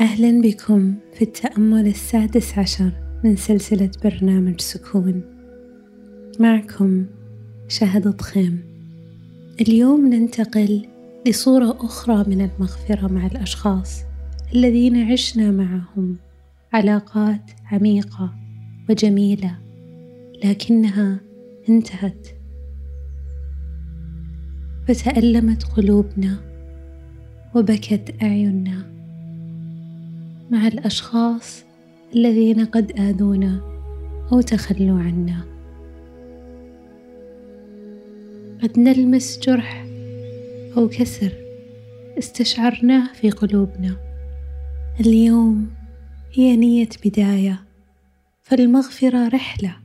أهلا بكم في التأمل السادس عشر من سلسلة برنامج سكون. معكم شهد ضخيم اليوم ننتقل لصورة أخرى من المغفرة مع الأشخاص الذين عشنا معهم علاقات عميقة وجميلة لكنها انتهت. فتألمت قلوبنا وبكت أعيننا. مع الأشخاص الذين قد آذونا أو تخلوا عنا. قد نلمس جرح أو كسر استشعرناه في قلوبنا. اليوم هي نية بداية فالمغفرة رحلة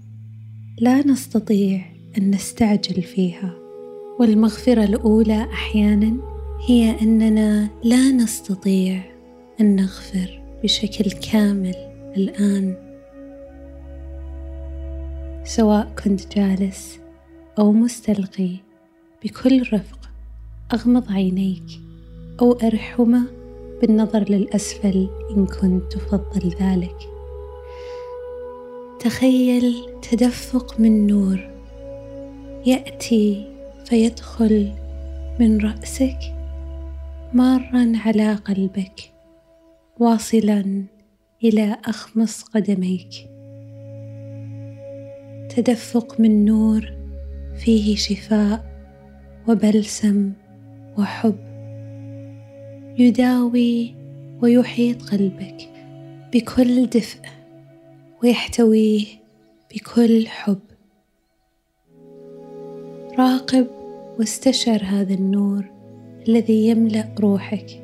لا نستطيع أن نستعجل فيها. والمغفرة الأولى أحيانا هي أننا لا نستطيع أن نغفر. بشكل كامل الآن سواء كنت جالس أو مستلقي بكل رفق أغمض عينيك أو أرحمة بالنظر للأسفل إن كنت تفضل ذلك. تخيل تدفق من نور يأتي فيدخل من رأسك مارا على قلبك. واصلا إلى أخمص قدميك. تدفق من نور فيه شفاء وبلسم وحب. يداوي ويحيط قلبك بكل دفء ويحتويه بكل حب. راقب واستشعر هذا النور الذي يملأ روحك.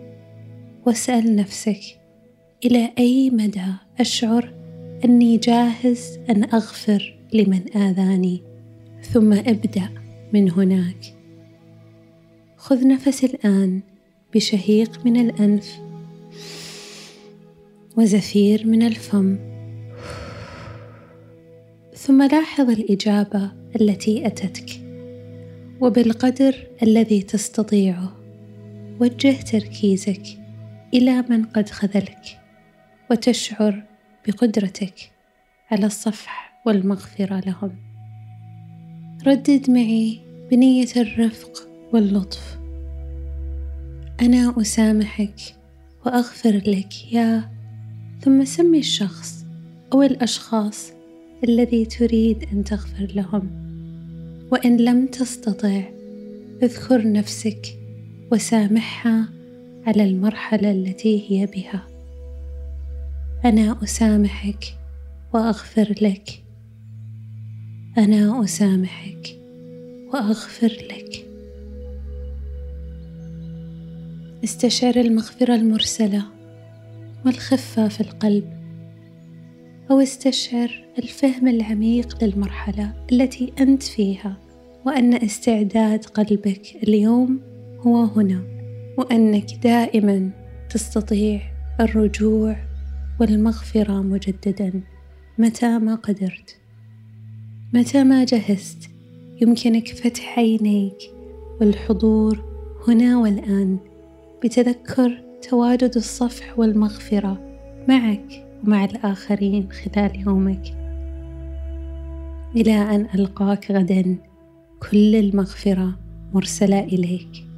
واسأل نفسك إلى أي مدى أشعر أني جاهز أن أغفر لمن آذاني ثم أبدأ من هناك؟ خذ نفس الآن بشهيق من الأنف وزفير من الفم. ثم لاحظ الإجابة التي أتتك وبالقدر الذي تستطيعه. وجه تركيزك إلى من قد خذلك. وتشعر بقدرتك على الصفح والمغفرة لهم. ردد معي بنية الرفق واللطف. أنا أسامحك وأغفر لك يا ثم سمي الشخص أو الأشخاص الذي تريد أن تغفر لهم. وإن لم تستطع اذكر نفسك وسامحها على المرحلة التي هي بها. أنا أسامحك وأغفر لك. أنا أسامحك وأغفر لك. استشعر المغفرة المرسلة والخفة في القلب أو استشعر الفهم العميق للمرحلة التي أنت فيها وأن استعداد قلبك اليوم هو هنا وأنك دائما تستطيع الرجوع والمغفرة مجددا. متى ما قدرت. متى ما جهزت. يمكنك فتح عينيك والحضور هنا والآن. بتذكر تواجد الصفح والمغفرة معك ومع الآخرين خلال يومك. إلى أن ألقاك غدا. كل المغفرة مرسلة إليك.